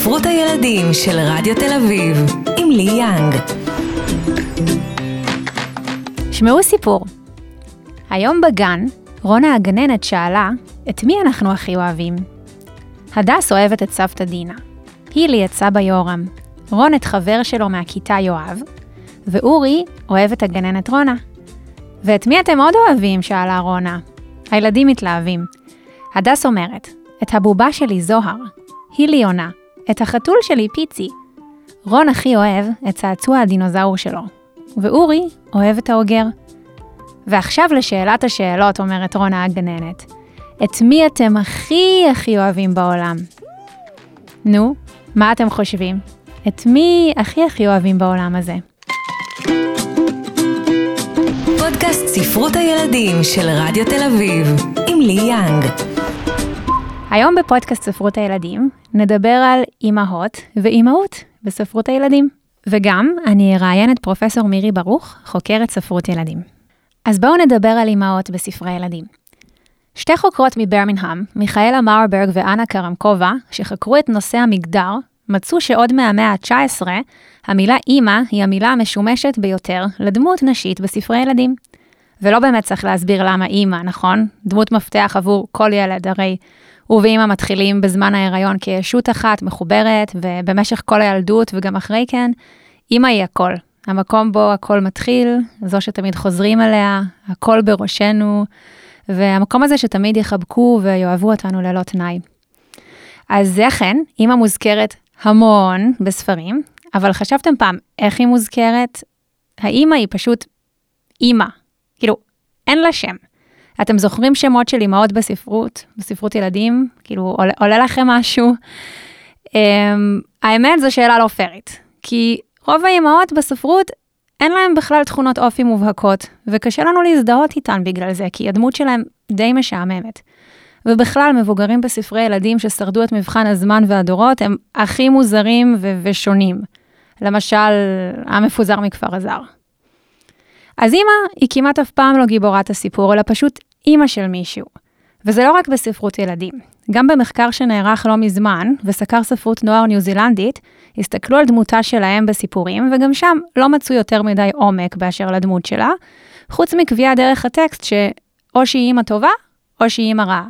ספרות הילדים של רדיו תל אביב, עם לי יאנג. שמעו סיפור. היום בגן, רונה הגננת שאלה, את מי אנחנו הכי אוהבים? הדס אוהבת את סבתא דינה, הילי את סבא יורם, רון את חבר שלו מהכיתה יואב, ואורי אוהב את הגננת רונה. ואת מי אתם עוד אוהבים? שאלה רונה. הילדים מתלהבים. הדס אומרת, את הבובה שלי זוהר, הילי עונה, את החתול שלי פיצי. רון הכי אוהב את צעצוע הדינוזאור שלו, ואורי אוהב את האוגר. ועכשיו לשאלת השאלות, אומרת רונה הגננת. את מי אתם הכי הכי אוהבים בעולם? נו, מה אתם חושבים? את מי הכי הכי אוהבים בעולם הזה? פודקאסט ספרות הילדים של רדיו תל אביב, עם לי יאנג. היום בפודקאסט ספרות הילדים נדבר על אימהות ואימהות בספרות הילדים. וגם אני אראיין את פרופסור מירי ברוך, חוקרת ספרות ילדים. אז בואו נדבר על אימהות בספרי ילדים. שתי חוקרות מברמינגהם, מיכאלה מארברג ואנה קרמקובה, שחקרו את נושא המגדר, מצאו שעוד מהמאה ה-19, המילה אימא היא המילה המשומשת ביותר לדמות נשית בספרי ילדים. ולא באמת צריך להסביר למה אימא, נכון? דמות מפתח עבור כל ילד, הרי ואימא מתחילים בזמן ההיריון כישות אחת, מחוברת, ובמשך כל הילדות וגם אחרי כן, אימא היא הכל. המקום בו הכל מתחיל, זו שתמיד חוזרים אליה, הכל בראשנו, והמקום הזה שתמיד יחבקו ויאהבו אותנו ללא תנאי. אז אכן, אימא מוזכרת המון בספרים, אבל חשבתם פעם איך היא מוזכרת? האימא היא פשוט אימא, כאילו, אין לה שם. אתם זוכרים שמות של אימהות בספרות, בספרות ילדים? כאילו, עולה, עולה לכם משהו? Um, האמת, זו שאלה לא פיירית, כי רוב האימהות בספרות, אין להן בכלל תכונות אופי מובהקות, וקשה לנו להזדהות איתן בגלל זה, כי הדמות שלהן די משעממת. ובכלל, מבוגרים בספרי ילדים ששרדו את מבחן הזמן והדורות, הם הכי מוזרים ו- ושונים. למשל, המפוזר מכפר הזר. אז אימא היא כמעט אף פעם לא גיבורת הסיפור, אלא פשוט אימא של מישהו. וזה לא רק בספרות ילדים. גם במחקר שנערך לא מזמן, וסקר ספרות נוער ניו זילנדית, הסתכלו על דמותה שלהם בסיפורים, וגם שם לא מצאו יותר מדי עומק באשר לדמות שלה, חוץ מקביעה דרך הטקסט שאו שהיא אימא טובה, או שהיא אימא רעה.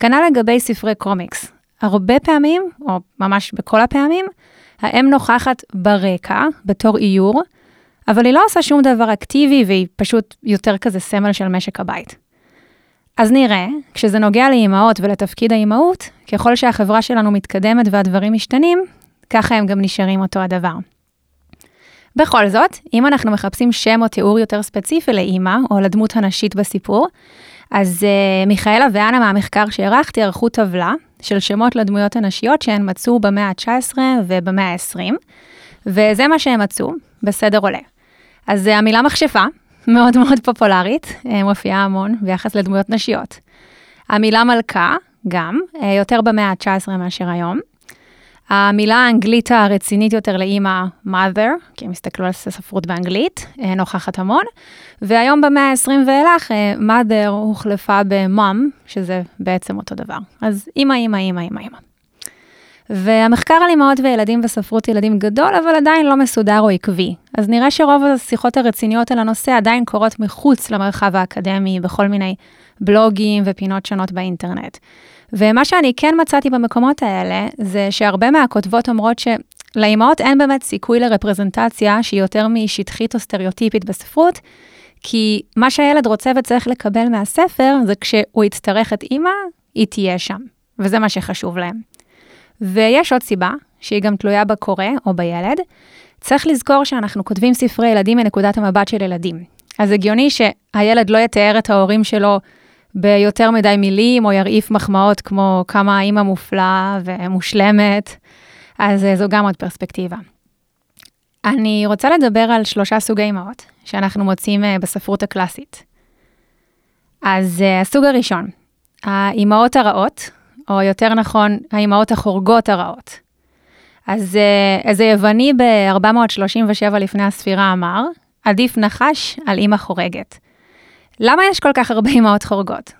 כנ"ל לגבי ספרי קומיקס. הרבה פעמים, או ממש בכל הפעמים, האם נוכחת ברקע, בתור איור, אבל היא לא עושה שום דבר אקטיבי והיא פשוט יותר כזה סמל של משק הבית. אז נראה, כשזה נוגע לאימהות ולתפקיד האימהות, ככל שהחברה שלנו מתקדמת והדברים משתנים, ככה הם גם נשארים אותו הדבר. בכל זאת, אם אנחנו מחפשים שם או תיאור יותר ספציפי לאימא או לדמות הנשית בסיפור, אז uh, מיכאלה ואנה מהמחקר שהערכתי ערכו טבלה של שמות לדמויות הנשיות שהן מצאו במאה ה-19 ובמאה ה-20, וזה מה שהם מצאו, בסדר עולה. אז uh, המילה מכשפה, מאוד מאוד פופולרית, uh, מופיעה המון ביחס לדמויות נשיות. המילה מלכה, גם, uh, יותר במאה ה-19 מאשר היום. המילה האנגלית הרצינית יותר לאימא, mother, כי הם הסתכלו על ספרות באנגלית, אה, נוכחת המון, והיום במאה ה-20 ואילך, אה, mother הוחלפה ב-mom, שזה בעצם אותו דבר. אז אימא, אימא, אימא, אימא, אימא. והמחקר על אימהות וילדים בספרות ילדים גדול, אבל עדיין לא מסודר או עקבי. אז נראה שרוב השיחות הרציניות על הנושא עדיין קורות מחוץ למרחב האקדמי, בכל מיני בלוגים ופינות שונות באינטרנט. ומה שאני כן מצאתי במקומות האלה, זה שהרבה מהכותבות אומרות שלאימהות אין באמת סיכוי לרפרזנטציה שהיא יותר משטחית או סטריאוטיפית בספרות, כי מה שהילד רוצה וצריך לקבל מהספר, זה כשהוא יצטרך את אימא, היא תהיה שם. וזה מה שחשוב להם. ויש עוד סיבה, שהיא גם תלויה בקורא או בילד. צריך לזכור שאנחנו כותבים ספרי ילדים מנקודת המבט של ילדים. אז הגיוני שהילד לא יתאר את ההורים שלו ביותר מדי מילים, או ירעיף מחמאות כמו כמה האימא מופלאה ומושלמת, אז אה, זו גם עוד פרספקטיבה. אני רוצה לדבר על שלושה סוגי אימהות שאנחנו מוצאים אה, בספרות הקלאסית. אז אה, הסוג הראשון, האימהות הרעות, או יותר נכון, האימהות החורגות הרעות. אז איזה יווני ב-437 לפני הספירה אמר, עדיף נחש על אימא חורגת. למה יש כל כך הרבה אימהות חורגות?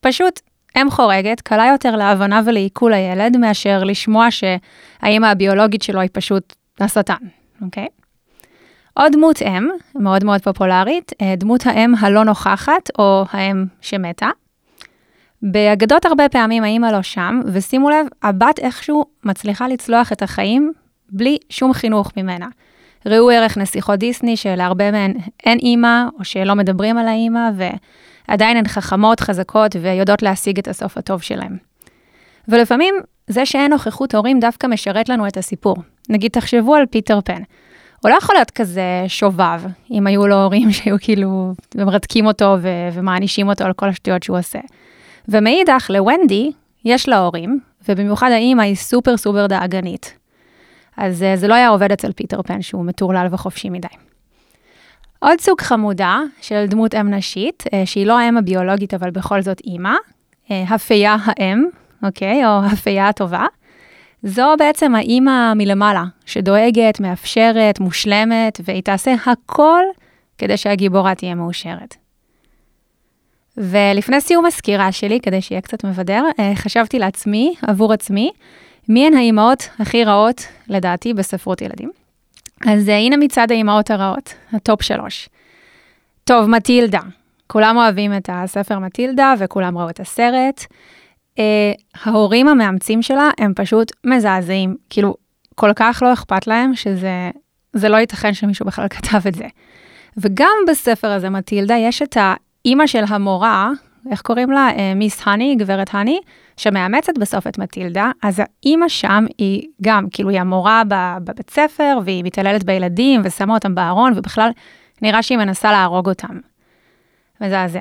פשוט, אם חורגת קלה יותר להבנה ולעיכול הילד מאשר לשמוע שהאימא הביולוגית שלו היא פשוט השטן, אוקיי? עוד דמות אם, מאוד מאוד פופולרית, אה, דמות האם הלא נוכחת, או האם שמתה. באגדות הרבה פעמים האימא לא שם, ושימו לב, הבת איכשהו מצליחה לצלוח את החיים בלי שום חינוך ממנה. ראו ערך נסיכות דיסני, שלהרבה מהן אין אימא, או שלא מדברים על האימא, ועדיין הן חכמות, חזקות, ויודעות להשיג את הסוף הטוב שלהן. ולפעמים, זה שאין נוכחות הורים דווקא משרת לנו את הסיפור. נגיד, תחשבו על פיטר פן. הוא לא יכול להיות כזה שובב, אם היו לו הורים שהיו כאילו מרתקים אותו ו- ומענישים אותו על כל השטויות שהוא עושה. ומאידך, לוונדי יש לה הורים, ובמיוחד האימא היא סופר סופר דאגנית. אז uh, זה לא היה עובד אצל פיטר פן, שהוא מטורלל וחופשי מדי. עוד סוג חמודה של דמות אם נשית, uh, שהיא לא האם הביולוגית, אבל בכל זאת אימא, uh, הפייה האם, אוקיי? או הפייה הטובה. זו בעצם האימא מלמעלה, שדואגת, מאפשרת, מושלמת, והיא תעשה הכל כדי שהגיבורה תהיה מאושרת. ולפני סיום הסקירה שלי, כדי שיהיה קצת מבדר, אה, חשבתי לעצמי, עבור עצמי, מי הן האימהות הכי רעות, לדעתי, בספרות ילדים. אז uh, הנה מצד האימהות הרעות, הטופ שלוש. טוב, מטילדה. כולם אוהבים את הספר מטילדה וכולם ראו את הסרט. Uh, ההורים המאמצים שלה הם פשוט מזעזעים, כאילו, כל כך לא אכפת להם שזה זה לא ייתכן שמישהו בכלל כתב את זה. וגם בספר הזה, מטילדה, יש את האימא של המורה, איך קוראים לה? Uh, מיס הני, גברת הני, שמאמצת בסוף את מטילדה, אז האימא שם היא גם, כאילו היא המורה בבית ספר, והיא מתעללת בילדים ושמה אותם בארון, ובכלל נראה שהיא מנסה להרוג אותם. מזעזע.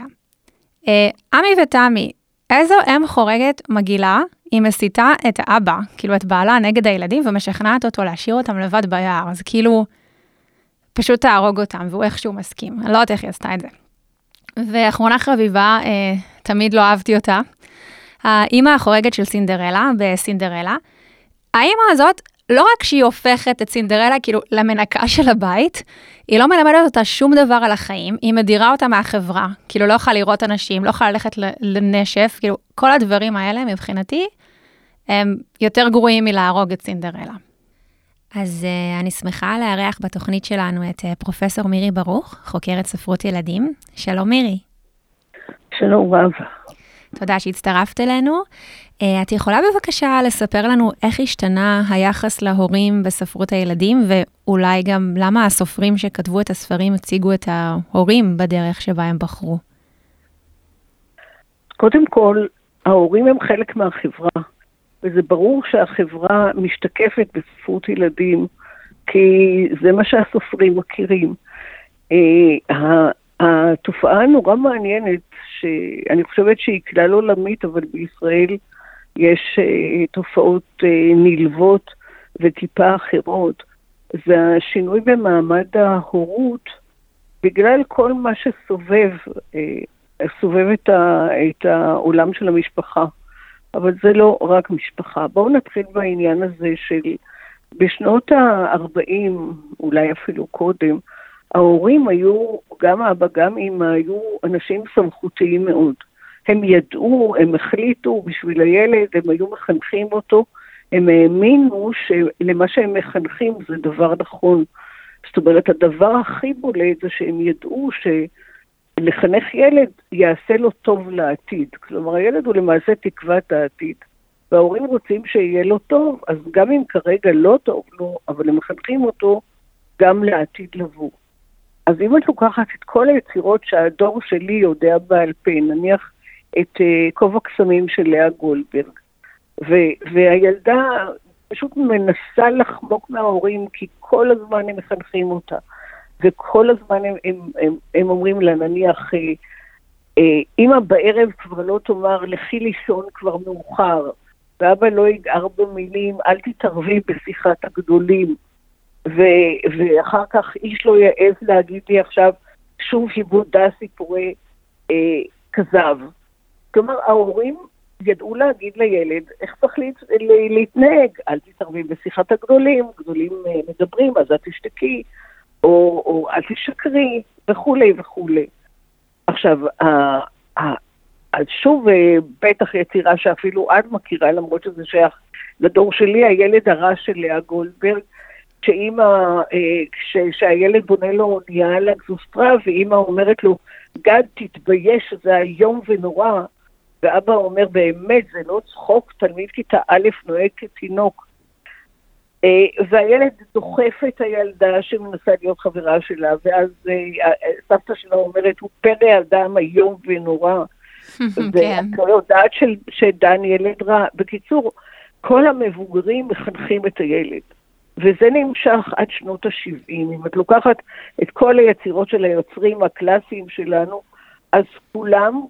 Uh, עמי ותמי, איזו אם חורגת מגעילה, היא מסיתה את האבא, כאילו את בעלה נגד הילדים, ומשכנעת אותו להשאיר אותם לבד ביער, אז כאילו, פשוט תהרוג אותם, והוא איכשהו מסכים. אני לא יודעת איך היא עשתה את זה. ואחרונה חביבה, אה, תמיד לא אהבתי אותה, האימא החורגת של סינדרלה, בסינדרלה. האימא הזאת, לא רק שהיא הופכת את סינדרלה כאילו למנקה של הבית, היא לא מלמדת אותה שום דבר על החיים, היא מדירה אותה מהחברה, כאילו לא יכולה לראות אנשים, לא יכולה ללכת לנשף, כאילו כל הדברים האלה מבחינתי הם יותר גרועים מלהרוג את סינדרלה. אז uh, אני שמחה לארח בתוכנית שלנו את uh, פרופסור מירי ברוך, חוקרת ספרות ילדים. שלום מירי. שלום רב. תודה שהצטרפת אלינו. Uh, את יכולה בבקשה לספר לנו איך השתנה היחס להורים בספרות הילדים, ואולי גם למה הסופרים שכתבו את הספרים הציגו את ההורים בדרך שבה הם בחרו? קודם כל, ההורים הם חלק מהחברה, וזה ברור שהחברה משתקפת בספרות ילדים, כי זה מה שהסופרים מכירים. Uh, התופעה הנורא מעניינת, שאני חושבת שהיא כלל עולמית, אבל בישראל יש uh, תופעות uh, נלוות וטיפה אחרות, זה השינוי במעמד ההורות, בגלל כל מה שסובב, סובב את העולם של המשפחה. אבל זה לא רק משפחה. בואו נתחיל בעניין הזה של בשנות ה-40, אולי אפילו קודם, ההורים היו, גם אבא, גם אמא, היו אנשים סמכותיים מאוד. הם ידעו, הם החליטו בשביל הילד, הם היו מחנכים אותו, הם האמינו שלמה שהם מחנכים זה דבר נכון. זאת אומרת, הדבר הכי בולט זה שהם ידעו שלחנך ילד יעשה לו טוב לעתיד. כלומר, הילד הוא למעשה תקוות העתיד. וההורים רוצים שיהיה לו טוב, אז גם אם כרגע לא טוב לו, אבל הם מחנכים אותו גם לעתיד לבוא. אז אם את לוקחת את כל היצירות שהדור שלי יודע בעל פה, נניח את uh, כובע קסמים של לאה גולדברג, ו- והילדה פשוט מנסה לחמוק מההורים, כי כל הזמן הם מחנכים אותה, וכל הזמן הם, הם, הם, הם אומרים לה, נניח, אה, אה, אמא בערב כבר לא תאמר, לכי לישון כבר מאוחר, ואבא לא יגער במילים, אל תתערבי בשיחת הגדולים. ו- ואחר כך איש לא יעז להגיד לי עכשיו שוב היבודה סיפורי אה, כזב. כלומר, ההורים ידעו להגיד לילד איך צריך להת, להתנהג, אל תתערבי בשיחת הגדולים, גדולים אה, מדברים, אז אל תשתקי, או, או אל תשקרי, וכולי וכולי. עכשיו, ה- ה- אז שוב, אה, בטח יצירה שאפילו את מכירה, למרות שזה שייך לדור שלי, הילד הרע של לאה גולדברג, שאימא, כשהילד בונה לו אונייה על הגזוסטרה, ואימא אומרת לו, גד, תתבייש, זה איום ונורא. ואבא אומר, באמת, זה לא צחוק, תלמיד כיתה א' נוהג כתינוק. אה, והילד דוחף את הילדה שמנסה להיות חברה שלה, ואז אה, סבתא שלה אומרת, הוא פרא אדם איום ונורא. כן. יודעת שדן ילד רע. בקיצור, כל המבוגרים מחנכים את הילד. וזה נמשך עד שנות ה-70. אם את לוקחת את כל היצירות של היוצרים הקלאסיים שלנו, אז כולם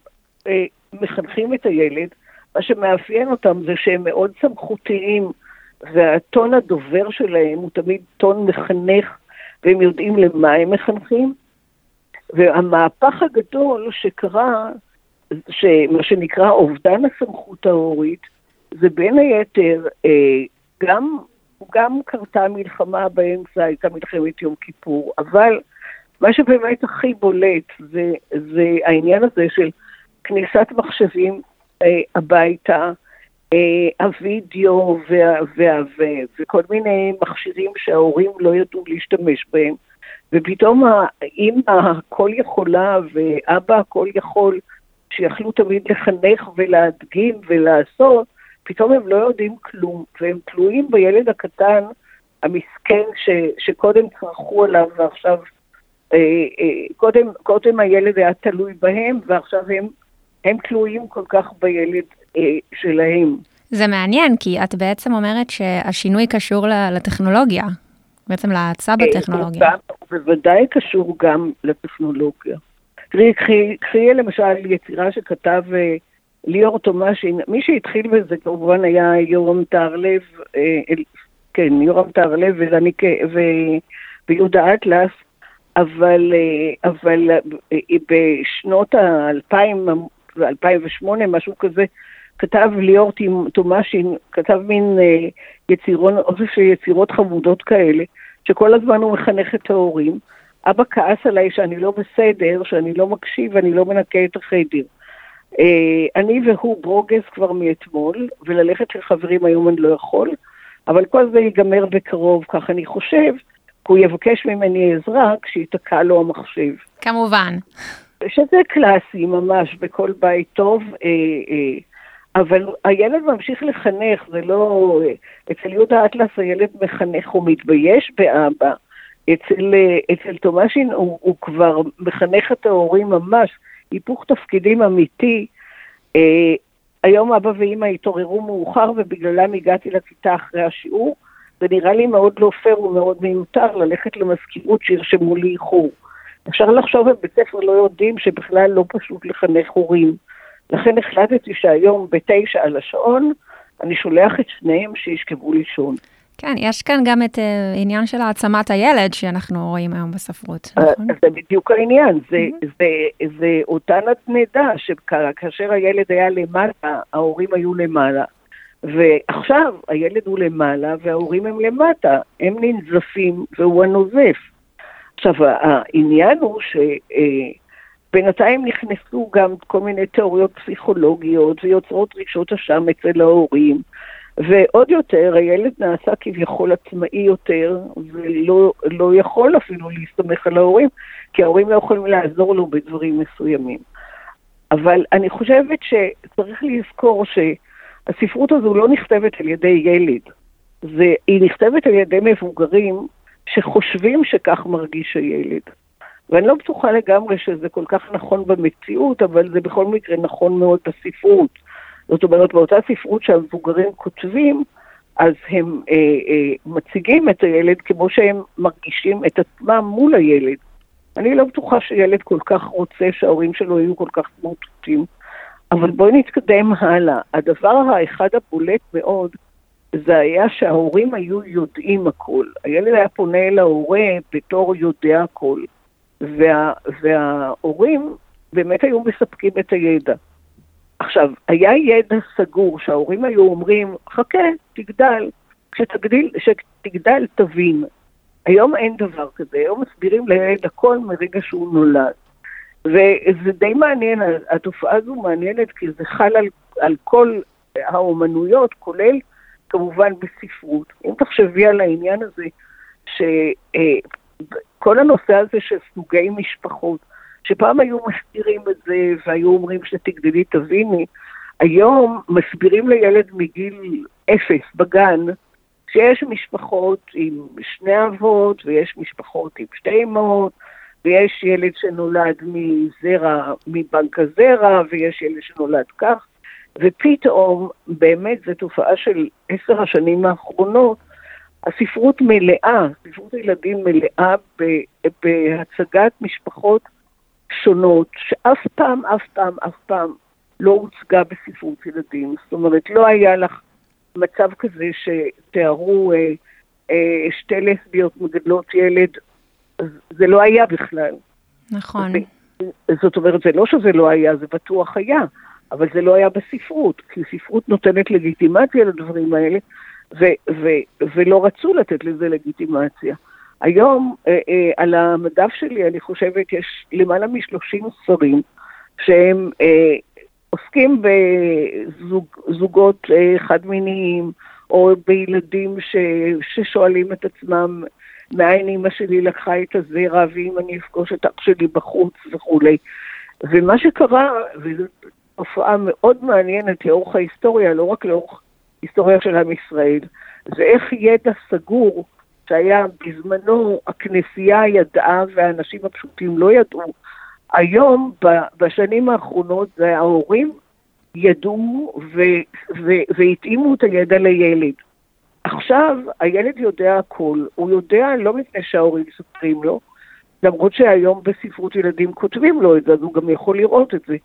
אה, מחנכים את הילד. מה שמאפיין אותם זה שהם מאוד סמכותיים, והטון הדובר שלהם הוא תמיד טון מחנך, והם יודעים למה הם מחנכים. והמהפך הגדול שקרה, שמה שנקרא אובדן הסמכות ההורית, זה בין היתר אה, גם גם קרתה מלחמה באמצע, הייתה מלחמת יום כיפור, אבל מה שבאמת הכי בולט זה, זה העניין הזה של כניסת מחשבים אה, הביתה, הווידאו וה, וה, וכל מיני מכשירים שההורים לא ידעו להשתמש בהם, ופתאום האמא הכל יכולה ואבא הכל יכול, שיכלו תמיד לחנך ולהדגים ולעשות, פתאום הם לא יודעים כלום, והם תלויים בילד הקטן, המסכן, ש, שקודם צרכו עליו ועכשיו, אה, אה, קודם, קודם הילד היה תלוי בהם, ועכשיו הם, הם תלויים כל כך בילד. אה, שלהם. זה מעניין, כי את בעצם אומרת שהשינוי קשור לטכנולוגיה, בעצם להאצה אה, בטכנולוגיה. הוא בוודאי קשור גם לטכנולוגיה. תראי, קחי למשל יצירה שכתב... אה, ליאור תומשין, מי שהתחיל בזה כמובן היה יורם טהרלב, אה, כן, יורם טהרלב ויהודה אטלס, אבל, אה, אבל אה, בשנות ה-2000, 2008, משהו כזה, כתב ליאור תומשין, כתב מין יצירון, אוסף של יצירות חמודות כאלה, שכל הזמן הוא מחנך את ההורים. אבא כעס עליי שאני לא בסדר, שאני לא מקשיב, אני לא מנקה את החדר. אה, אני והוא ברוגז כבר מאתמול, וללכת לחברים היום אני לא יכול, אבל כל זה ייגמר בקרוב, כך אני חושב, הוא יבקש ממני עזרה כשיתקע לו המחשב. כמובן. שזה קלאסי ממש בכל בית טוב, אה, אה, אבל הילד ממשיך לחנך, זה לא... אצל יהודה אטלס הילד מחנך, הוא מתבייש באבא. אצל, אצל תומשין הוא, הוא כבר מחנך את ההורים ממש. היפוך תפקידים אמיתי. אה, היום אבא ואימא התעוררו מאוחר ובגללם הגעתי לכיתה אחרי השיעור. זה נראה לי מאוד לא פייר ומאוד מיותר ללכת למזכירות שירשמו לי איחור. אפשר לחשוב בבית ספר לא יודעים שבכלל לא פשוט לחנך הורים. לכן החלטתי שהיום בתשע על השעון, אני שולח את שניהם שישכבו לישון. כן, יש כאן גם את uh, עניין של העצמת הילד שאנחנו רואים היום בספרות, אה, נכון? זה בדיוק העניין, זה, mm-hmm. זה, זה, זה אותה נתנדה שכאשר הילד היה למטה, ההורים היו למעלה. ועכשיו הילד הוא למעלה וההורים הם למטה, הם ננזפים והוא הנוזף. עכשיו, העניין הוא שבינתיים אה, נכנסו גם כל מיני תיאוריות פסיכולוגיות ויוצרות רגשות אשם אצל ההורים. ועוד יותר, הילד נעשה כביכול עצמאי יותר, ולא לא יכול אפילו להסתמך על ההורים, כי ההורים לא יכולים לעזור לו בדברים מסוימים. אבל אני חושבת שצריך לזכור שהספרות הזו לא נכתבת על ידי ילד, זה, היא נכתבת על ידי מבוגרים שחושבים שכך מרגיש הילד. ואני לא בטוחה לגמרי שזה כל כך נכון במציאות, אבל זה בכל מקרה נכון מאוד בספרות. זאת אומרת, באותה ספרות שהמבוגרים כותבים, אז הם אה, אה, מציגים את הילד כמו שהם מרגישים את עצמם מול הילד. אני לא בטוחה שילד כל כך רוצה שההורים שלו יהיו כל כך סמרטוטים, אבל בואי נתקדם הלאה. הדבר האחד הבולט מאוד, זה היה שההורים היו יודעים הכל. הילד היה פונה אל ההורה בתור יודע הכל, וה, וההורים באמת היו מספקים את הידע. עכשיו, היה ידע סגור שההורים היו אומרים, חכה, תגדל, כשתגדיל, כשתגדל תבין. היום אין דבר כזה, היום מסבירים לילד הכל מרגע שהוא נולד. וזה די מעניין, התופעה הזו מעניינת כי זה חל על, על כל האומנויות, כולל כמובן בספרות. אם תחשבי על העניין הזה, שכל הנושא הזה של סוגי משפחות, שפעם היו מסתירים את זה והיו אומרים שתגדלי תביני, היום מסבירים לילד מגיל אפס בגן שיש משפחות עם שני אבות ויש משפחות עם שתי אמהות ויש ילד שנולד מזרע, מבנק הזרע ויש ילד שנולד כך ופתאום, באמת זו תופעה של עשר השנים האחרונות, הספרות מלאה, ספרות הילדים מלאה בהצגת משפחות שונות, שאף פעם, אף פעם, אף פעם לא הוצגה בספרות ילדים. זאת אומרת, לא היה לך מצב כזה שתיארו אה, אה, שתי לסביות מגדלות ילד, זה לא היה בכלל. נכון. זאת אומרת, זה לא שזה לא היה, זה בטוח היה. אבל זה לא היה בספרות, כי ספרות נותנת לגיטימציה לדברים האלה, ו- ו- ולא רצו לתת לזה לגיטימציה. היום אה, אה, על המדף שלי, אני חושבת, יש למעלה מ-30 ספרים שהם אה, עוסקים בזוגות אה, חד-מיניים, או בילדים ש- ששואלים את עצמם מאין אימא שלי לקחה את הזרע, ואם אני אפגוש את אח שלי בחוץ וכולי. ומה שקרה, וזו הופעה מאוד מעניינת לאורך ההיסטוריה, לא רק לאורך היסטוריה של עם ישראל, זה איך ידע סגור שהיה בזמנו הכנסייה ידעה והאנשים הפשוטים לא ידעו. היום, בשנים האחרונות, זה ההורים ידעו והתאימו את הידע לילד. עכשיו הילד יודע הכל, הוא יודע לא מפני שההורים סופרים לו, למרות שהיום בספרות ילדים כותבים לו את זה, אז הוא גם יכול לראות את זה.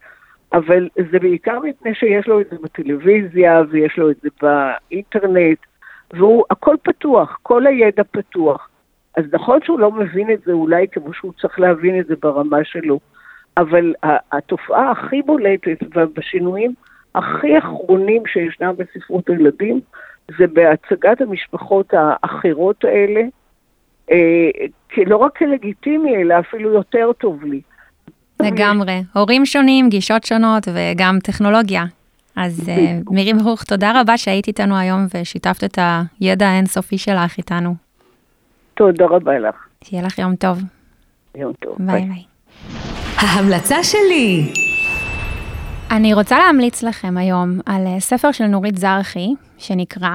אבל זה בעיקר מפני שיש לו את זה בטלוויזיה, ויש לו את זה באינטרנט, והוא, הכל פתוח, כל הידע פתוח. אז נכון שהוא לא מבין את זה אולי כמו שהוא צריך להבין את זה ברמה שלו, אבל התופעה הכי בולטת ובשינויים הכי אחרונים שישנם בספרות הילדים, זה בהצגת המשפחות האחרות האלה, אה, לא רק כלגיטימי, אלא אפילו יותר טוב לי. לגמרי. הורים שונים, גישות שונות וגם טכנולוגיה. אז אה, מירי ברוך, תודה רבה שהיית איתנו היום ושיתפת את הידע האינסופי שלך איתנו. תודה רבה לך. שיהיה לך יום טוב. יום טוב. ביי ביי. ההמלצה שלי. אני רוצה להמליץ לכם היום על אה, ספר של נורית זרחי, שנקרא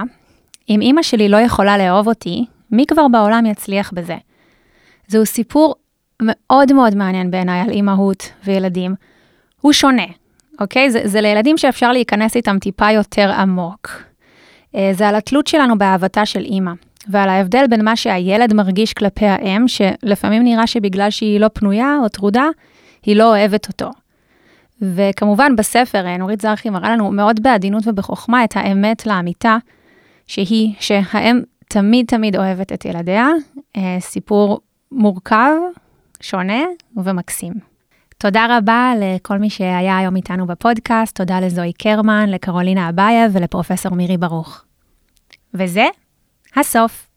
"אם אימא שלי לא יכולה לאהוב אותי, מי כבר בעולם יצליח בזה?" זהו סיפור מאוד מאוד מעניין בעיניי על אימהות וילדים. הוא שונה, אוקיי? זה, זה לילדים שאפשר להיכנס איתם טיפה יותר עמוק. אה, זה על התלות שלנו באהבתה של אימא, ועל ההבדל בין מה שהילד מרגיש כלפי האם, שלפעמים נראה שבגלל שהיא לא פנויה או טרודה, היא לא אוהבת אותו. וכמובן בספר אה, נורית זרחי מראה לנו מאוד בעדינות ובחוכמה את האמת לאמיתה, שהיא שהאם תמיד תמיד אוהבת את ילדיה, אה, סיפור מורכב, שונה ומקסים. תודה רבה לכל מי שהיה היום איתנו בפודקאסט, תודה לזוהר קרמן, לקרולינה אבייב ולפרופסור מירי ברוך. וזה הסוף.